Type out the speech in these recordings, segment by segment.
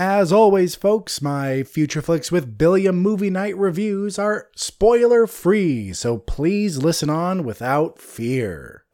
As always, folks, my Future Flicks with Billiam movie night reviews are spoiler free, so please listen on without fear.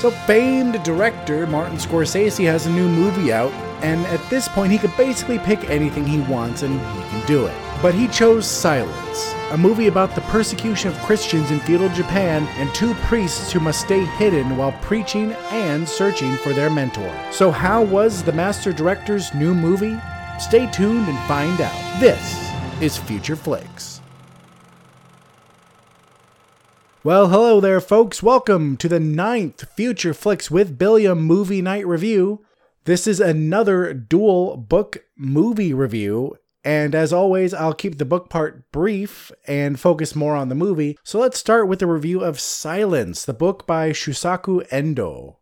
So, famed director Martin Scorsese has a new movie out, and at this point, he could basically pick anything he wants and he can do it. But he chose Silence, a movie about the persecution of Christians in feudal Japan and two priests who must stay hidden while preaching and searching for their mentor. So, how was the master director's new movie? Stay tuned and find out. This is Future Flicks. Well, hello there, folks. Welcome to the ninth Future Flicks with Billiam movie night review. This is another dual book movie review, and as always, I'll keep the book part brief and focus more on the movie. So let's start with a review of Silence, the book by Shusaku Endo.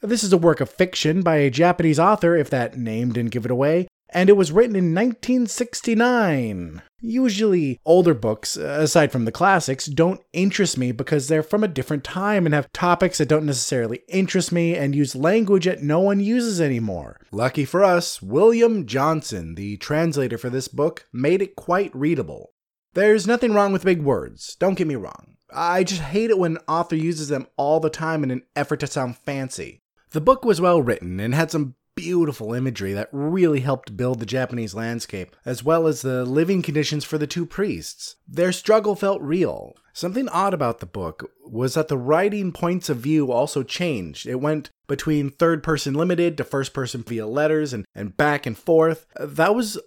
This is a work of fiction by a Japanese author, if that name didn't give it away, and it was written in 1969. Usually, older books, aside from the classics, don't interest me because they're from a different time and have topics that don't necessarily interest me and use language that no one uses anymore. Lucky for us, William Johnston, the translator for this book, made it quite readable. There's nothing wrong with big words, don't get me wrong. I just hate it when an author uses them all the time in an effort to sound fancy. The book was well written and had some beautiful imagery that really helped build the Japanese landscape, as well as the living conditions for the two priests. Their struggle felt real. Something odd about the book was that the writing points of view also changed. It went between third person limited to first person via letters and, and back and forth. That was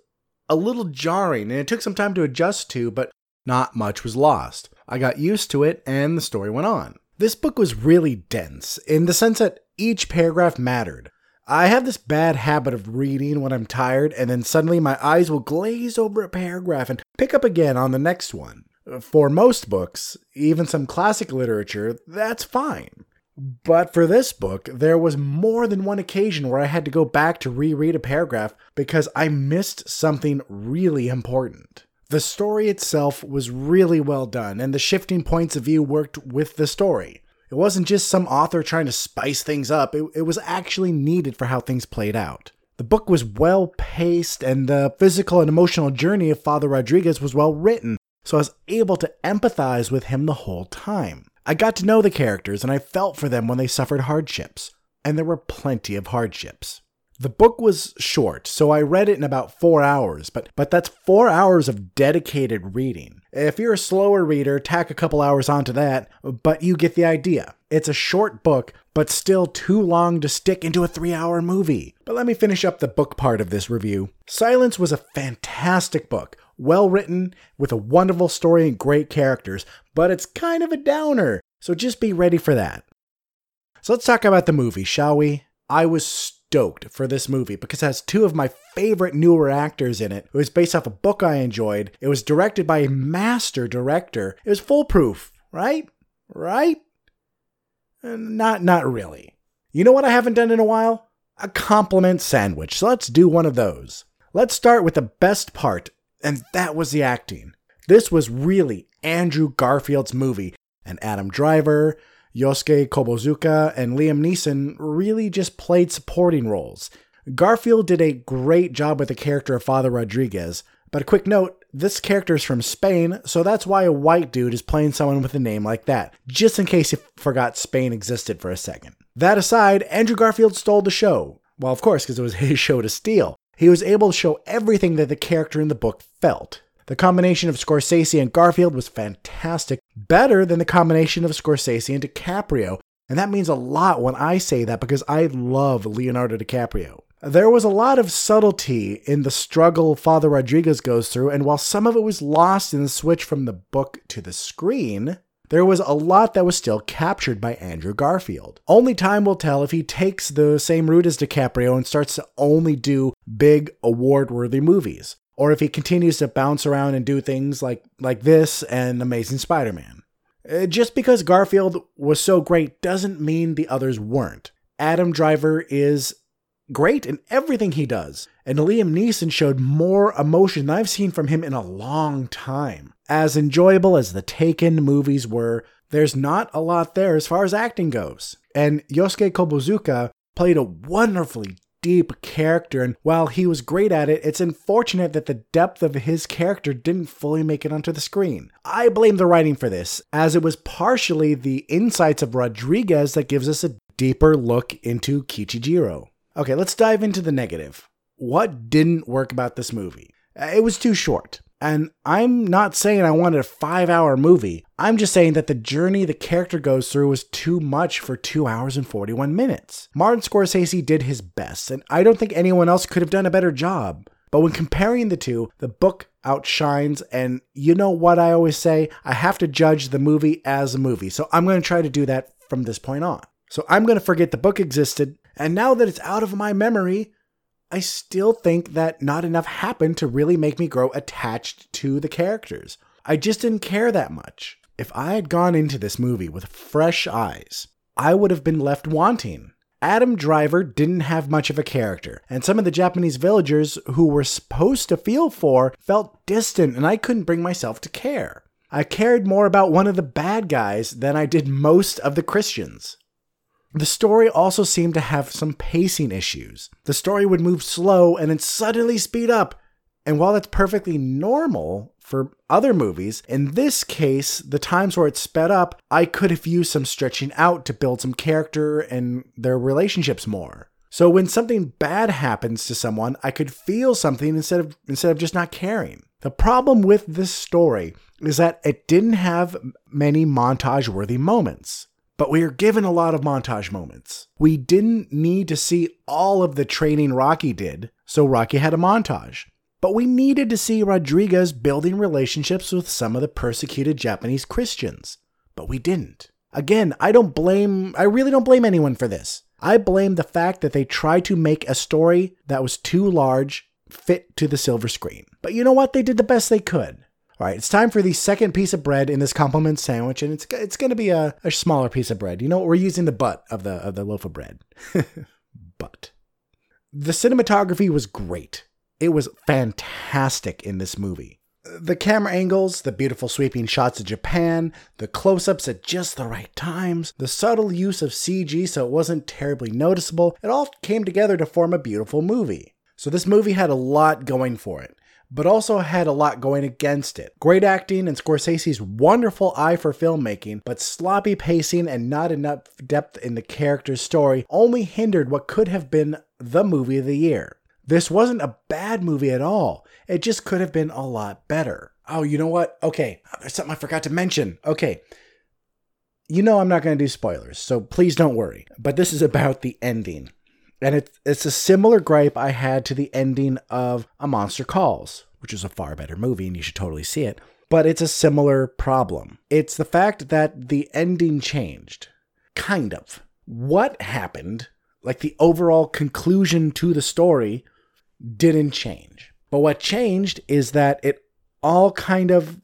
a little jarring, and it took some time to adjust to, but not much was lost. I got used to it, and the story went on. This book was really dense in the sense that each paragraph mattered. I have this bad habit of reading when I'm tired, and then suddenly my eyes will glaze over a paragraph and pick up again on the next one. For most books, even some classic literature, that's fine. But for this book, there was more than one occasion where I had to go back to reread a paragraph because I missed something really important. The story itself was really well done, and the shifting points of view worked with the story. It wasn't just some author trying to spice things up, it, it was actually needed for how things played out. The book was well paced, and the physical and emotional journey of Father Rodriguez was well written, so I was able to empathize with him the whole time. I got to know the characters, and I felt for them when they suffered hardships. And there were plenty of hardships. The book was short, so I read it in about four hours, but, but that's four hours of dedicated reading. If you're a slower reader, tack a couple hours onto that, but you get the idea. It's a short book, but still too long to stick into a three hour movie. But let me finish up the book part of this review. Silence was a fantastic book, well written, with a wonderful story and great characters, but it's kind of a downer, so just be ready for that. So let's talk about the movie, shall we? I was stoked for this movie because it has two of my favorite newer actors in it. It was based off a book I enjoyed. It was directed by a master director. It was foolproof, right? Right? Uh, not not really. You know what I haven't done in a while? A compliment sandwich. So let's do one of those. Let's start with the best part, and that was the acting. This was really Andrew Garfield's movie, and Adam Driver, Yosuke Kubozuka and Liam Neeson really just played supporting roles. Garfield did a great job with the character of Father Rodriguez, but a quick note this character is from Spain, so that's why a white dude is playing someone with a name like that, just in case you forgot Spain existed for a second. That aside, Andrew Garfield stole the show. Well, of course, because it was his show to steal. He was able to show everything that the character in the book felt. The combination of Scorsese and Garfield was fantastic, better than the combination of Scorsese and DiCaprio. And that means a lot when I say that because I love Leonardo DiCaprio. There was a lot of subtlety in the struggle Father Rodriguez goes through, and while some of it was lost in the switch from the book to the screen, there was a lot that was still captured by Andrew Garfield. Only time will tell if he takes the same route as DiCaprio and starts to only do big award worthy movies or if he continues to bounce around and do things like like this and Amazing Spider-Man. Uh, just because Garfield was so great doesn't mean the others weren't. Adam Driver is great in everything he does. And Liam Neeson showed more emotion than I've seen from him in a long time. As enjoyable as the Taken movies were, there's not a lot there as far as acting goes. And Yosuke Kubozuka played a wonderfully deep character, and while he was great at it, it's unfortunate that the depth of his character didn't fully make it onto the screen. I blame the writing for this, as it was partially the insights of Rodriguez that gives us a deeper look into Kichijiro. Okay, let's dive into the negative. What didn't work about this movie? Uh, it was too short. And I'm not saying I wanted a five hour movie. I'm just saying that the journey the character goes through was too much for two hours and 41 minutes. Martin Scorsese did his best, and I don't think anyone else could have done a better job. But when comparing the two, the book outshines, and you know what I always say? I have to judge the movie as a movie. So I'm going to try to do that from this point on. So I'm going to forget the book existed, and now that it's out of my memory, I still think that not enough happened to really make me grow attached to the characters. I just didn't care that much. If I had gone into this movie with fresh eyes, I would have been left wanting. Adam Driver didn't have much of a character, and some of the Japanese villagers who were supposed to feel for felt distant, and I couldn't bring myself to care. I cared more about one of the bad guys than I did most of the Christians. The story also seemed to have some pacing issues. The story would move slow and then suddenly speed up. And while that's perfectly normal for other movies, in this case, the times where it sped up, I could have used some stretching out to build some character and their relationships more. So when something bad happens to someone, I could feel something instead of instead of just not caring. The problem with this story is that it didn't have many montage worthy moments but we are given a lot of montage moments. We didn't need to see all of the training Rocky did, so Rocky had a montage. But we needed to see Rodriguez building relationships with some of the persecuted Japanese Christians. But we didn't. Again, I don't blame, I really don't blame anyone for this. I blame the fact that they tried to make a story that was too large fit to the silver screen. But you know what? They did the best they could. All right, it's time for the second piece of bread in this compliment sandwich, and it's it's going to be a, a smaller piece of bread. You know, we're using the butt of the of the loaf of bread. but the cinematography was great. It was fantastic in this movie. The camera angles, the beautiful sweeping shots of Japan, the close ups at just the right times, the subtle use of CG so it wasn't terribly noticeable, it all came together to form a beautiful movie. So, this movie had a lot going for it but also had a lot going against it. Great acting and Scorsese's wonderful eye for filmmaking, but sloppy pacing and not enough depth in the character's story only hindered what could have been the movie of the year. This wasn't a bad movie at all. It just could have been a lot better. Oh, you know what? Okay, oh, there's something I forgot to mention. Okay. You know I'm not going to do spoilers, so please don't worry. But this is about the ending. And it, it's a similar gripe I had to the ending of A Monster Calls, which is a far better movie and you should totally see it. But it's a similar problem. It's the fact that the ending changed. Kind of. What happened, like the overall conclusion to the story, didn't change. But what changed is that it all kind of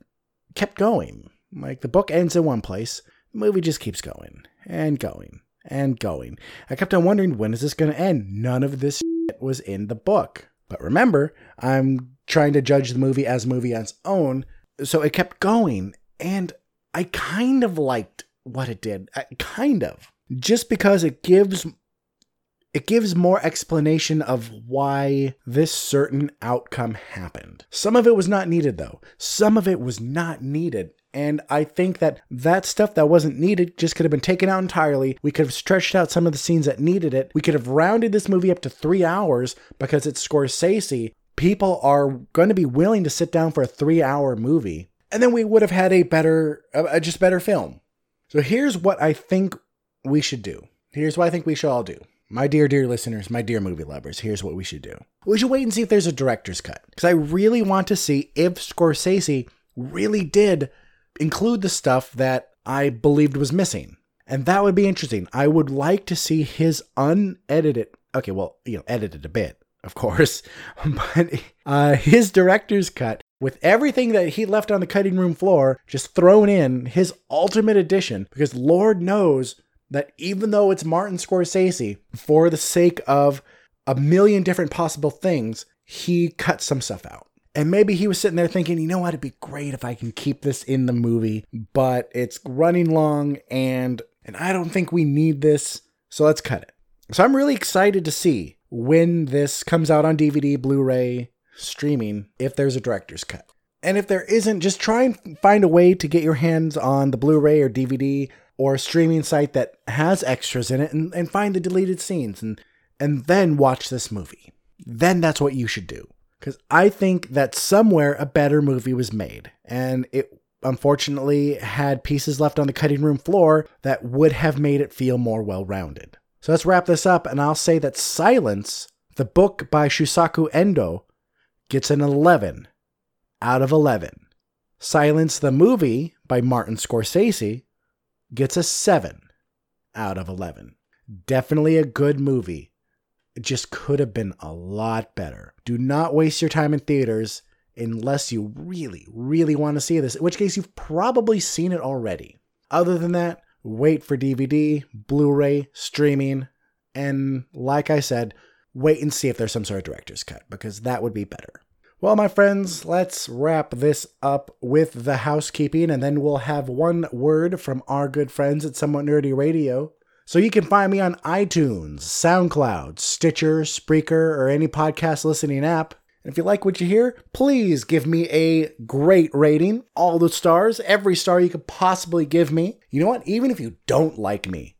kept going. Like the book ends in one place, the movie just keeps going and going and going. I kept on wondering when is this going to end? None of this was in the book. But remember, I'm trying to judge the movie as a movie on its own, so it kept going and I kind of liked what it did. I, kind of. Just because it gives it gives more explanation of why this certain outcome happened. Some of it was not needed though. Some of it was not needed and I think that that stuff that wasn't needed just could have been taken out entirely. We could have stretched out some of the scenes that needed it. We could have rounded this movie up to three hours because it's Scorsese. People are going to be willing to sit down for a three hour movie. And then we would have had a better, a just better film. So here's what I think we should do. Here's what I think we should all do. My dear, dear listeners, my dear movie lovers, here's what we should do. We should wait and see if there's a director's cut. Because I really want to see if Scorsese really did include the stuff that I believed was missing. And that would be interesting. I would like to see his unedited, okay, well, you know, edited a bit, of course, but uh, his director's cut with everything that he left on the cutting room floor just thrown in his ultimate edition because Lord knows that even though it's Martin Scorsese, for the sake of a million different possible things, he cut some stuff out. And maybe he was sitting there thinking, you know what, it'd be great if I can keep this in the movie, but it's running long and and I don't think we need this, so let's cut it. So I'm really excited to see when this comes out on DVD, Blu-ray, streaming, if there's a director's cut. And if there isn't, just try and find a way to get your hands on the Blu-ray or DVD or streaming site that has extras in it and, and find the deleted scenes and and then watch this movie. Then that's what you should do. Because I think that somewhere a better movie was made. And it unfortunately had pieces left on the cutting room floor that would have made it feel more well rounded. So let's wrap this up, and I'll say that Silence, the book by Shusaku Endo, gets an 11 out of 11. Silence, the movie by Martin Scorsese, gets a 7 out of 11. Definitely a good movie. Just could have been a lot better. Do not waste your time in theaters unless you really, really want to see this, in which case you've probably seen it already. Other than that, wait for DVD, Blu ray, streaming, and like I said, wait and see if there's some sort of director's cut, because that would be better. Well, my friends, let's wrap this up with the housekeeping, and then we'll have one word from our good friends at Somewhat Nerdy Radio. So you can find me on iTunes, SoundCloud, Stitcher, Spreaker, or any podcast listening app. And if you like what you hear, please give me a great rating. All the stars, every star you could possibly give me. You know what? Even if you don't like me,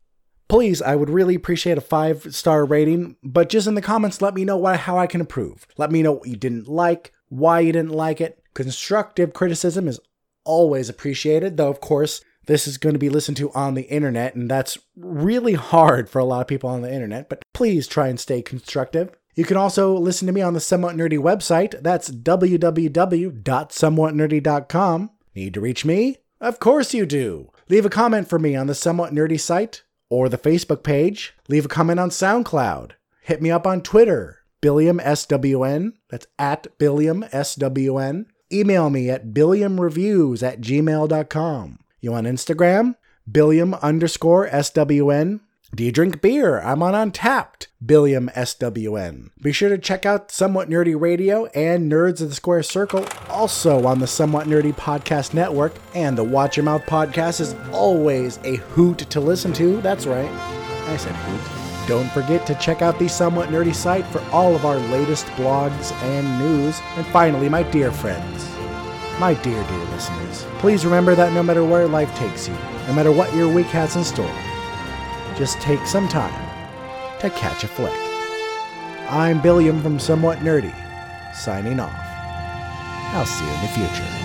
please, I would really appreciate a five star rating. But just in the comments, let me know why, how I can improve. Let me know what you didn't like, why you didn't like it. Constructive criticism is always appreciated, though, of course, this is going to be listened to on the internet, and that's really hard for a lot of people on the internet. But please try and stay constructive. You can also listen to me on the Somewhat Nerdy website. That's www.somewhatnerdy.com. Need to reach me? Of course you do. Leave a comment for me on the Somewhat Nerdy site or the Facebook page. Leave a comment on SoundCloud. Hit me up on Twitter, BilliamSWN. That's at BilliamSWN. Email me at billiamreviews at gmail.com. You on Instagram? Billiam underscore SWN. Do you drink beer? I'm on Untappd, Billiam SWN. Be sure to check out Somewhat Nerdy Radio and Nerds of the Square Circle, also on the Somewhat Nerdy Podcast Network. And the Watch Your Mouth podcast is always a hoot to listen to. That's right. I said hoot. Don't forget to check out the Somewhat Nerdy site for all of our latest blogs and news. And finally, my dear friends, my dear, dear listeners, please remember that no matter where life takes you, no matter what your week has in store, just take some time to catch a flick. I'm Billiam from Somewhat Nerdy, signing off. I'll see you in the future.